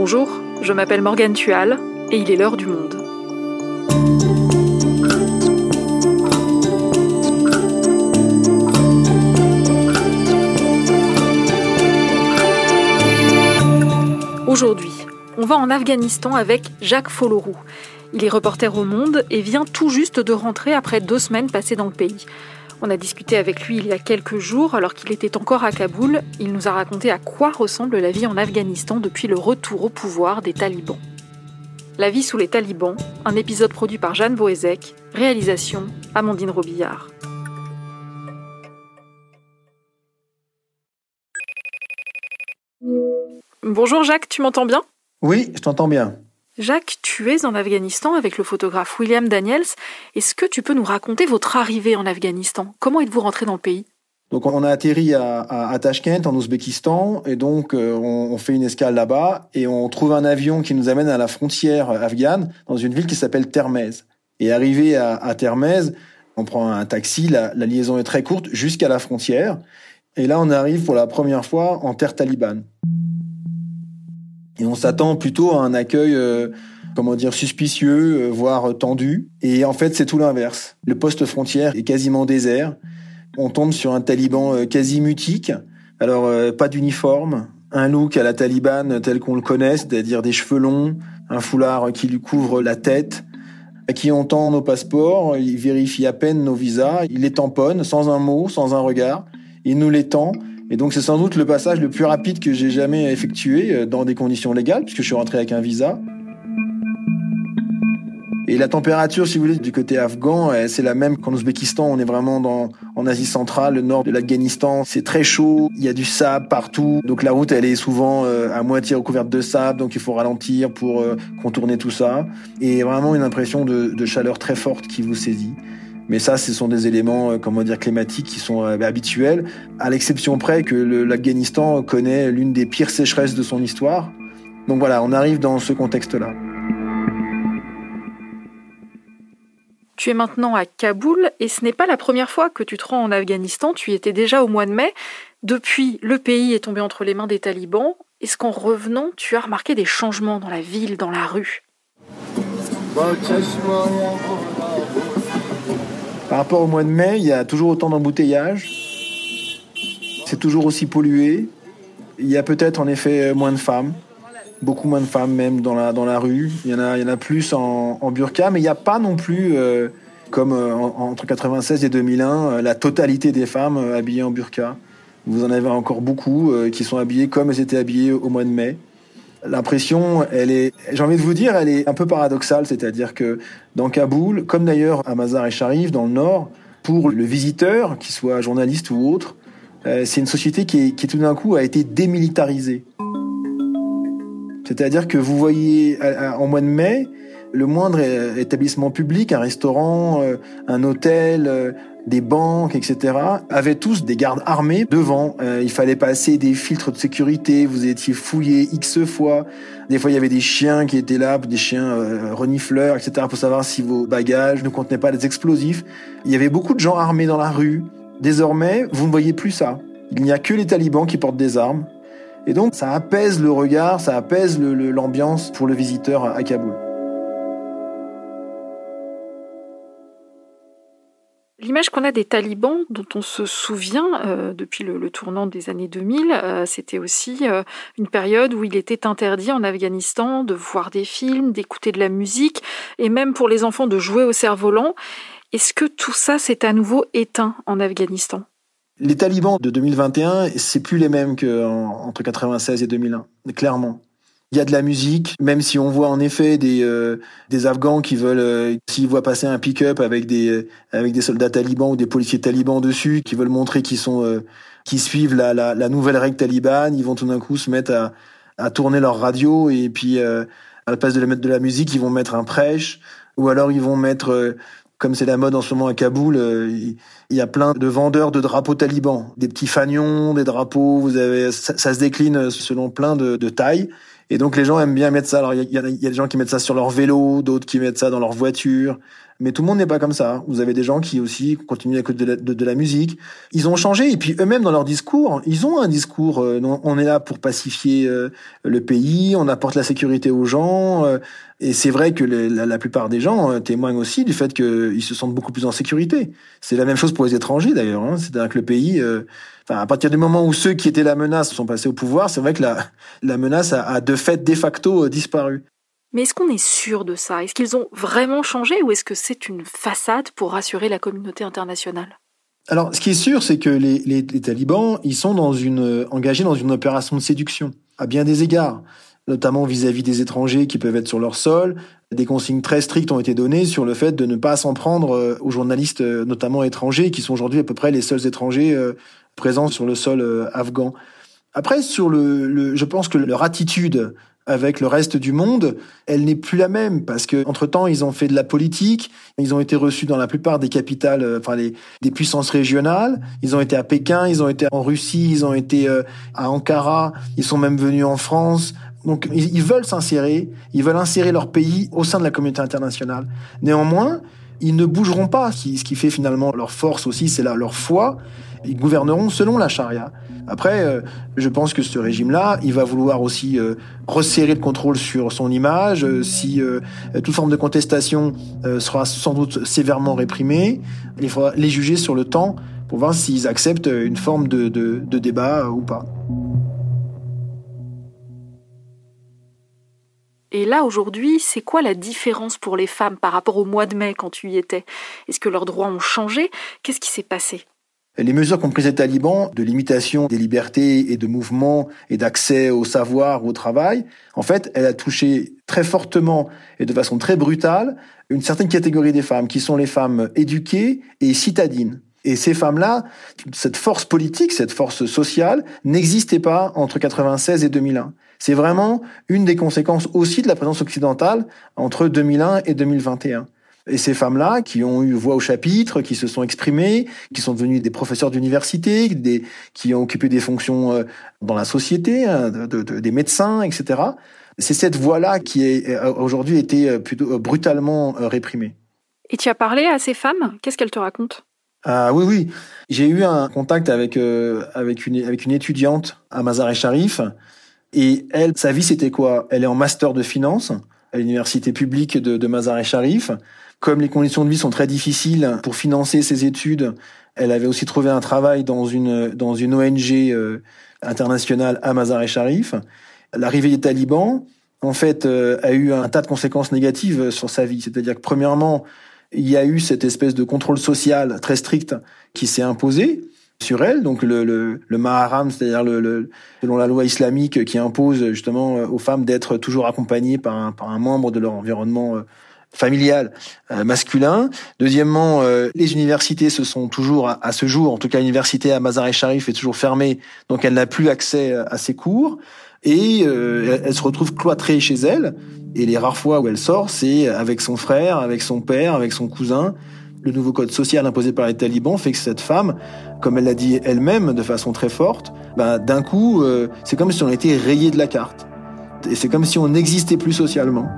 Bonjour, je m'appelle Morgane Tual et il est l'heure du monde. Aujourd'hui, on va en Afghanistan avec Jacques Folloroux. Il est reporter au Monde et vient tout juste de rentrer après deux semaines passées dans le pays. On a discuté avec lui il y a quelques jours alors qu'il était encore à Kaboul. Il nous a raconté à quoi ressemble la vie en Afghanistan depuis le retour au pouvoir des talibans. La vie sous les talibans, un épisode produit par Jeanne Boézek, réalisation Amandine Robillard. Bonjour Jacques, tu m'entends bien? Oui, je t'entends bien. Jacques, tu es en Afghanistan avec le photographe William Daniels. Est-ce que tu peux nous raconter votre arrivée en Afghanistan? Comment êtes-vous rentré dans le pays? Donc on a atterri à, Tashkent en Ouzbékistan et donc euh, on, fait une escale là-bas et on trouve un avion qui nous amène à la frontière afghane dans une ville qui s'appelle Termez. Et arrivé à, à Termez, on prend un taxi, la, la liaison est très courte jusqu'à la frontière et là on arrive pour la première fois en terre talibane. Et on s'attend plutôt à un accueil, euh, comment dire, suspicieux, euh, voire tendu. Et en fait, c'est tout l'inverse. Le poste frontière est quasiment désert. On tombe sur un taliban euh, quasi mutique. Alors, pas d'uniforme, un look à la talibane tel qu'on le connaît, c'est-à-dire des cheveux longs, un foulard qui lui couvre la tête, à qui on tend nos passeports, il vérifie à peine nos visas, il les tamponne sans un mot, sans un regard, il nous les tend et donc c'est sans doute le passage le plus rapide que j'ai jamais effectué euh, dans des conditions légales, puisque je suis rentré avec un visa. Et la température, si vous voulez, du côté afghan, euh, c'est la même qu'en Ouzbékistan. On est vraiment dans, en Asie centrale, le nord de l'Afghanistan. C'est très chaud, il y a du sable partout. Donc la route, elle est souvent euh, à moitié recouverte de sable, donc il faut ralentir pour contourner tout ça. Et vraiment une impression de, de chaleur très forte qui vous saisit. Mais ça, ce sont des éléments, euh, comment dire, climatiques qui sont euh, habituels, à l'exception près que l'Afghanistan connaît l'une des pires sécheresses de son histoire. Donc voilà, on arrive dans ce contexte-là. Tu es maintenant à Kaboul et ce n'est pas la première fois que tu te rends en Afghanistan, tu y étais déjà au mois de mai. Depuis, le pays est tombé entre les mains des talibans. Est-ce qu'en revenant, tu as remarqué des changements dans la ville, dans la rue? Par rapport au mois de mai, il y a toujours autant d'embouteillages. C'est toujours aussi pollué. Il y a peut-être en effet moins de femmes, beaucoup moins de femmes même dans la, rue. Il y en a, plus en, burqa, mais il n'y a pas non plus, euh, comme euh, entre 96 et 2001, euh, la totalité des femmes habillées en burqa. Vous en avez encore beaucoup qui sont habillées comme elles étaient habillées au mois de mai. L'impression, elle est, j'ai envie de vous dire, elle est un peu paradoxale, c'est-à-dire que dans Kaboul, comme d'ailleurs à Mazar et Sharif, dans le nord, pour le visiteur, qu'il soit journaliste ou autre, euh, c'est une société qui, qui tout d'un coup a été démilitarisée. C'est-à-dire que vous voyez en mois de mai, le moindre établissement public, un restaurant, euh, un hôtel, euh, des banques, etc., avaient tous des gardes armés devant. Euh, il fallait passer des filtres de sécurité, vous étiez fouillé X fois. Des fois, il y avait des chiens qui étaient là, des chiens renifleurs, etc., pour savoir si vos bagages ne contenaient pas des explosifs. Il y avait beaucoup de gens armés dans la rue. Désormais, vous ne voyez plus ça. Il n'y a que les talibans qui portent des armes. Et donc, ça apaise le regard, ça apaise l'ambiance pour le visiteur à Kaboul. L'image qu'on a des talibans, dont on se souvient euh, depuis le, tournant des années 2000, euh, c'était aussi euh, une période où il était interdit en Afghanistan de voir des films, d'écouter de la musique, et même pour les enfants de jouer au cerf-volant. Est-ce que tout ça s'est à nouveau éteint en Afghanistan? Les talibans de 2021, c'est plus les mêmes qu'entre 96 et 2001, clairement. Il y a de la musique, même si on voit en effet des euh, des Afghans qui veulent, euh, s'ils voient passer un pick-up avec des euh, avec des soldats talibans ou des policiers talibans dessus, qui veulent montrer qu'ils sont qui suivent la, la, la nouvelle règle talibane, ils vont tout d'un coup se mettre à à tourner leur radio et puis à la place de mettre de la musique, ils vont mettre un prêche ou alors ils vont mettre comme c'est la mode en ce moment à Kaboul, il y a plein de vendeurs de drapeaux talibans, des petits fanions, des drapeaux. Vous avez, ça, ça se décline selon plein de, de tailles. Et donc les gens aiment bien mettre ça. Alors il y, a, des gens qui mettent ça sur leur vélo, d'autres qui mettent ça dans leur voiture. Mais tout le monde n'est pas comme ça. Vous avez des gens qui aussi continuent à écouter de la, musique. Ils ont changé et puis eux-mêmes dans leur discours, ils ont un discours. Euh, on est là pour pacifier euh, le pays, on apporte la sécurité aux gens. Euh, et c'est vrai que la, plupart des gens témoignent aussi du fait qu'ils se sentent beaucoup plus en sécurité. C'est la même chose pour les étrangers d'ailleurs. Hein. C'est-à-dire que le pays, enfin à partir du moment où ceux qui étaient la menace sont passés au pouvoir, c'est vrai que la, la menace a, a de fait de facto disparu. Mais est-ce qu'on est sûr de ça? Est-ce qu'ils ont vraiment changé ou est-ce que c'est une façade pour rassurer la communauté internationale? Alors, ce qui est sûr, c'est que les, talibans, ils sont engagés dans une opération de séduction, à bien des égards, notamment vis-à-vis des étrangers qui peuvent être sur leur sol. Des consignes très strictes ont été données sur le fait de ne pas s'en prendre euh, aux journalistes, euh, notamment étrangers, qui sont aujourd'hui à peu près les seuls étrangers euh, présents sur le sol afghan. Après, sur le, je pense que leur attitude avec le reste du monde, elle n'est plus la même parce que entre temps ils ont fait de la politique, ils ont été reçus dans la plupart des capitales, euh, enfin des puissances régionales, ils ont été à Pékin, ils ont été en Russie, ils ont été euh, à Ankara, ils sont même venus en France. Donc ils veulent s'insérer, ils veulent insérer leur pays au sein de la communauté internationale. Néanmoins, ils ne bougeront pas. Ce qui fait finalement leur force aussi, c'est leur foi. Ils gouverneront selon la charia. Après, euh, je pense que ce régime-là, il va vouloir aussi euh, resserrer le contrôle sur son image. Euh, si toute forme de contestation sera sans doute sévèrement réprimée, il faudra les juger sur le temps pour voir s'ils acceptent une forme de, de débat ou pas. Et là, aujourd'hui, c'est quoi la différence pour les femmes par rapport au mois de mai quand tu y étais? Est-ce que leurs droits ont changé? Qu'est-ce qui s'est passé? Les mesures qu'ont prises les talibans de limitation des libertés et de mouvement et d'accès au savoir ou au travail, en fait, elle a touché très fortement et de façon très brutale une certaine catégorie des femmes, qui sont les femmes éduquées et citadines. Et ces femmes-là, cette force politique, cette force sociale, n'existait pas entre 96 et 2001. C'est vraiment une des conséquences aussi de la présence occidentale entre 2001 et 2021. Et ces femmes-là, qui ont eu voix au chapitre, qui se sont exprimées, qui sont devenues des professeurs d'université, des, qui ont occupé des fonctions euh, dans la société, hein, des médecins, etc. C'est cette voix-là qui a euh, aujourd'hui été euh, plutôt brutalement réprimée. Et tu as parlé à ces femmes? Qu'est-ce qu'elles te racontent? Ah oui oui, j'ai eu un contact avec avec une avec une étudiante à Mazar-e Sharif et elle sa vie c'était quoi? Elle est en master de finance à l'université publique de, de Mazar-e Sharif. Comme les conditions de vie sont très difficiles pour financer ses études, elle avait aussi trouvé un travail dans une dans une ONG euh, internationale à Mazar-e Sharif. L'arrivée des talibans, en fait, euh, a eu un tas de conséquences négatives sur sa vie. C'est-à-dire que premièrement, il y a eu cette espèce de contrôle social très strict qui s'est imposé sur elle, donc le, le, le maharam, c'est-à-dire le, le, selon la loi islamique qui impose justement aux femmes d'être toujours accompagnées par un, par un membre de leur environnement euh, familial euh, masculin. Deuxièmement, euh, les universités se sont toujours, à, ce jour, en tout cas l'université à Mazar-e Sharif est toujours fermée, donc elle n'a plus accès à ses cours. Et euh, elle se retrouve cloîtrée chez elle. Et les rares fois où elle sort, c'est avec son frère, avec son père, avec son cousin. Le nouveau code social imposé par les talibans fait que cette femme, comme elle l'a dit elle-même de façon très forte, ben, d'un coup, c'est comme si on était rayé de la carte. Et c'est comme si on n'existait plus socialement.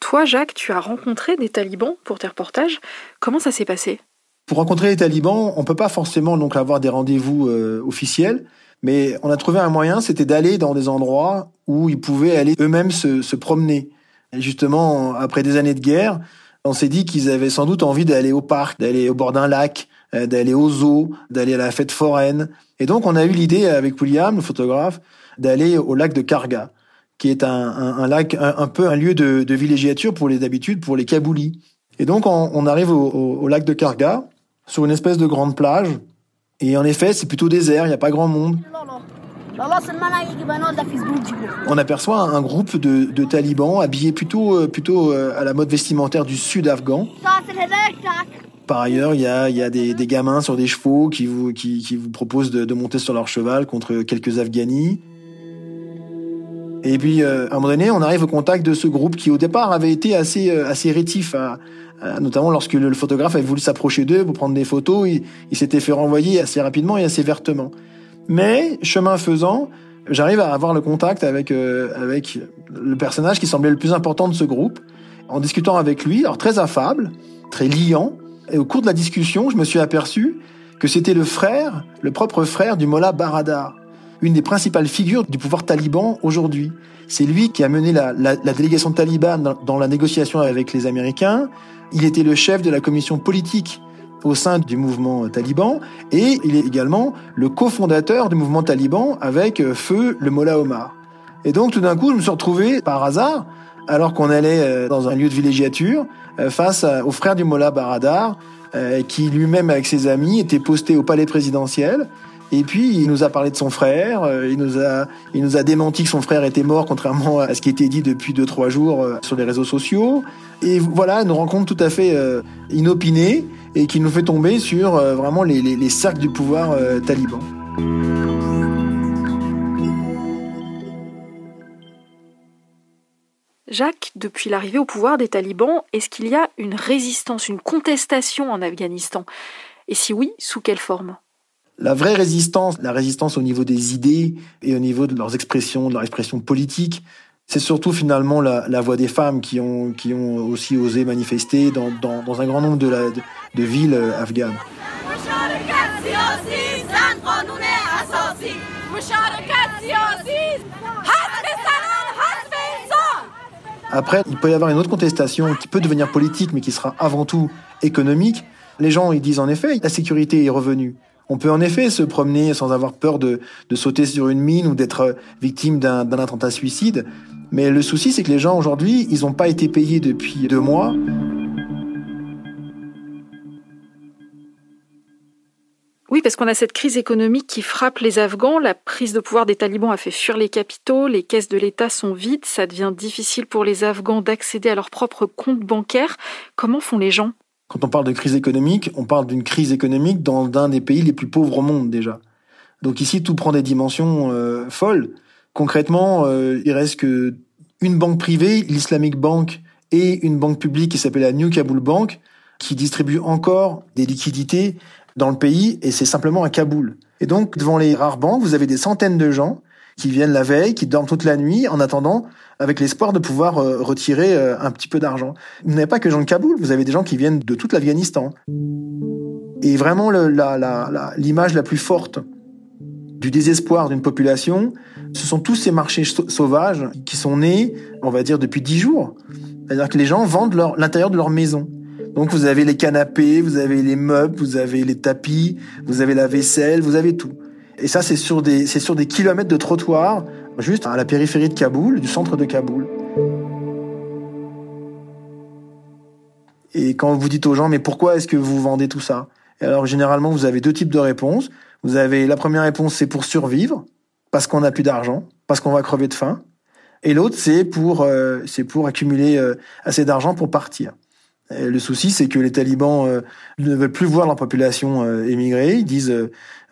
Toi, Jacques, tu as rencontré des talibans pour tes reportages. Comment ça s'est passé? Pour rencontrer les talibans, on peut pas forcément donc avoir des rendez-vous euh, officiels, mais on a trouvé un moyen, c'était d'aller dans des endroits où ils pouvaient aller eux-mêmes se, promener. Et justement, après des années de guerre, on s'est dit qu'ils avaient sans doute envie d'aller au parc, d'aller au bord d'un lac, euh, d'aller aux eaux, d'aller à la fête foraine. Et donc, on a eu l'idée avec William, le photographe, d'aller au lac de Karga qui est un, un, lac, un, peu un lieu de, de, villégiature pour les habitudes, pour les Kaboulis. Et donc on, on arrive au, au, lac de Karga, sur une espèce de grande plage, et en effet c'est plutôt désert, il n'y a pas grand monde. On aperçoit un groupe de, de talibans habillés plutôt, euh, plutôt euh, à la mode vestimentaire du sud afghan. Par ailleurs, il y a, y a des, des, gamins sur des chevaux qui vous, qui, qui vous proposent de, de monter sur leur cheval contre quelques Afghanis. Et puis, euh, à un moment donné, on arrive au contact de ce groupe qui, au départ, avait été assez, euh, assez rétif, à, notamment lorsque le, photographe avait voulu s'approcher d'eux pour prendre des photos. Il, s'était fait renvoyer assez rapidement et assez vertement. Mais, chemin faisant, J'arrive à avoir le contact avec euh, avec le personnage qui semblait le plus important de ce groupe. En discutant avec lui, alors très affable, très liant, et au cours de la discussion, je me suis aperçu que c'était le frère, le propre frère du Mollah Baradar, une des principales figures du pouvoir taliban aujourd'hui. C'est lui qui a mené la, délégation talibane dans, la négociation avec les Américains. Il était le chef de la commission politique au sein du mouvement taliban et il est également le cofondateur du mouvement taliban avec euh, feu le Mollah Omar. Et donc tout d'un coup, je me suis retrouvé par hasard, alors qu'on allait euh, dans un lieu de villégiature, euh, face au frère du Mollah Baradar, qui lui-même avec ses amis était posté au palais présidentiel et puis il nous a parlé de son frère, euh, il nous a il nous a démenti que son frère était mort contrairement à ce qui était dit depuis deux trois jours euh, sur les réseaux sociaux. Et voilà, une rencontre tout à fait euh, inopinée et qui nous fait tomber sur vraiment les, les, les, cercles du pouvoir taliban. Jacques, depuis l'arrivée au pouvoir des talibans, est-ce qu'il y a une résistance, une contestation en Afghanistan? Et si oui, sous quelle forme? La vraie résistance, la résistance au niveau des idées et au niveau de leurs expressions, de leur expression politique, c'est surtout finalement la, la, voix des femmes qui ont, qui ont aussi osé manifester dans, dans, dans un grand nombre de, la, de, de villes euh, afghanes. Après, il peut y avoir une autre contestation qui peut devenir politique, mais qui sera avant tout économique. Les gens, ils disent en effet, la sécurité est revenue. On peut en effet se promener sans avoir peur de, de sauter sur une mine ou d'être victime d'un attentat suicide. Mais le souci, c'est que les gens aujourd'hui, ils n'ont pas été payés depuis deux mois. Oui, parce qu'on a cette crise économique qui frappe les Afghans. La prise de pouvoir des talibans a fait fuir les capitaux. Les caisses de l'État sont vides. Ça devient difficile pour les Afghans d'accéder à leur propre compte bancaire. Comment font les gens? Quand on parle de crise économique, on parle d'une crise économique dans un des pays les plus pauvres au monde déjà. Donc ici, tout prend des dimensions euh, folles. Concrètement, euh, il reste que une banque privée, l'Islamic Bank, et une banque publique qui s'appelle la New Kabul Bank, qui distribue encore des liquidités dans le pays, et c'est simplement à Kaboul. Et donc, devant les rares banques, vous avez des centaines de gens qui viennent la veille, qui dorment toute la nuit en attendant, avec l'espoir de pouvoir euh, retirer euh, un petit peu d'argent. Vous n'avez pas que gens de Kaboul, vous avez des gens qui viennent de toute l'Afghanistan. Et vraiment, l'image la, la, la, plus forte du désespoir d'une population, ce sont tous ces marchés sauvages qui sont nés, on va dire, depuis dix jours. C'est-à-dire que les gens vendent l'intérieur de leur maison. Donc vous avez les canapés, vous avez les meubles, vous avez les tapis, vous avez la vaisselle, vous avez tout. Et ça, c'est sur des, sur des kilomètres de trottoirs, juste à la périphérie de Kaboul, du centre de Kaboul. Et quand vous dites aux gens, mais pourquoi est-ce que vous vendez tout ça? Et alors, généralement, vous avez deux types de réponses. Vous avez la première réponse, c'est pour survivre, parce qu'on n'a plus d'argent, parce qu'on va crever de faim. Et l'autre, c'est pour, euh, c'est pour accumuler euh, assez d'argent pour partir. Et le souci, c'est que les talibans euh, ne veulent plus voir leur population émigrer. Ils disent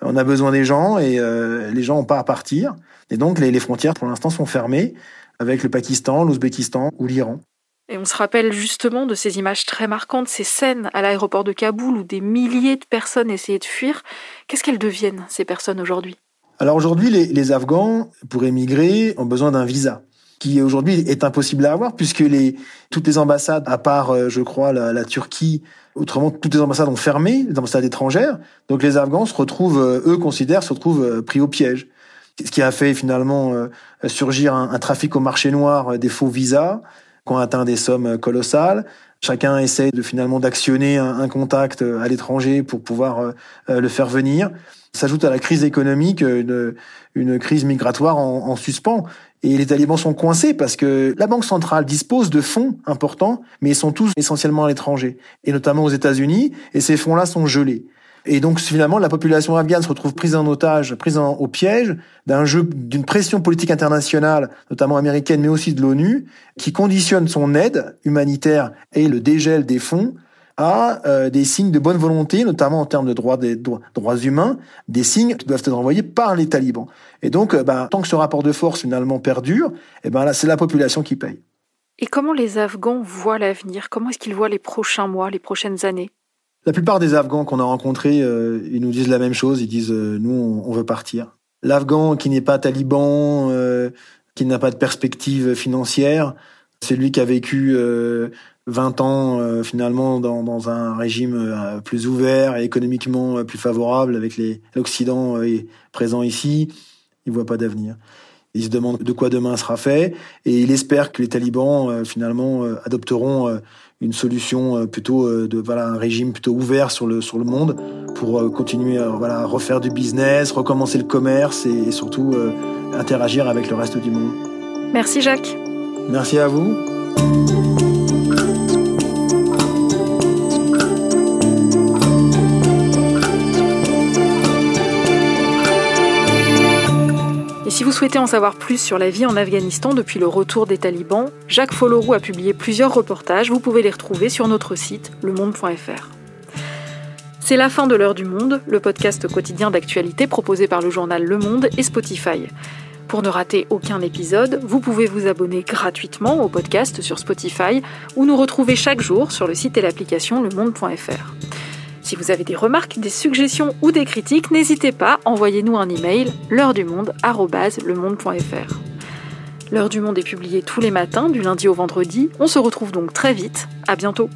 on a besoin des gens et euh, les gens n'ont pas à partir. Et donc les, frontières pour l'instant sont fermées avec le Pakistan, l'Ouzbékistan ou l'Iran. Et on se rappelle justement de ces images très marquantes, ces scènes à l'aéroport de Kaboul où des milliers de personnes essayaient de fuir. Qu'est-ce qu'elles deviennent, ces personnes aujourd'hui? Alors aujourd'hui, les, les Afghans, pour émigrer, ont besoin d'un visa qui aujourd'hui est impossible à avoir puisque les toutes les ambassades, à part euh, je crois la, la, Turquie, autrement toutes les ambassades ont fermé, les ambassades étrangères. Donc les Afghans se retrouvent, euh, eux considèrent, se retrouvent euh, pris au piège. Ce qui a fait finalement surgir un, un, trafic au marché noir des faux visas qui ont atteint des sommes colossales. Chacun essaie de finalement d'actionner un, contact à l'étranger pour pouvoir le faire venir. S'ajoute à la crise économique une, une crise migratoire en, en suspens. Et les talibans sont coincés parce que la Banque centrale dispose de fonds importants, mais ils sont tous essentiellement à l'étranger, et notamment aux États-Unis, et ces fonds-là sont gelés. Et donc finalement, la population afghane se retrouve prise en otage, prise en, au piège d'un jeu, d'une pression politique internationale, notamment américaine, mais aussi de l'ONU, qui conditionne son aide humanitaire et le dégel des fonds à euh, des signes de bonne volonté, notamment en termes de droits, des, droits humains, des signes qui doivent être envoyés par les talibans. Et donc, euh, ben, tant que ce rapport de force finalement perdure, eh ben là, c'est la population qui paye. Et comment les Afghans voient l'avenir? Comment est-ce qu'ils voient les prochains mois, les prochaines années? La plupart des Afghans qu'on a rencontrés, euh, ils nous disent la même chose. Ils disent, nous, on, veut partir. l'Afghan qui n'est pas taliban, qui n'a pas de perspective financière, c'est lui qui a vécu 20 ans finalement dans, dans, un régime plus ouvert et économiquement plus favorable avec l'Occident présent ici. Il voit pas d'avenir. Il se demande de quoi demain sera fait et il espère que les talibans finalement adopteront une solution euh, plutôt euh, de voilà un régime plutôt ouvert sur le sur le monde pour euh, continuer à voilà refaire du business, recommencer le commerce et, surtout interagir avec le reste du monde. Merci Jacques. Merci à vous. Si vous souhaitez en savoir plus sur la vie en Afghanistan depuis le retour des talibans, Jacques Folloroux a publié plusieurs reportages, vous pouvez les retrouver sur notre site lemonde.fr. C'est la fin de l'heure du monde, le podcast quotidien d'actualité proposé par le journal Le Monde et Spotify. Pour ne rater aucun épisode, vous pouvez vous abonner gratuitement au podcast sur Spotify ou nous retrouver chaque jour sur le site et l'application lemonde.fr. Si vous avez des remarques, des suggestions ou des critiques, n'hésitez pas, envoyez-nous un email l'heure du monde. L'heure du monde est publiée tous les matins du lundi au vendredi. On se retrouve donc très vite. À bientôt.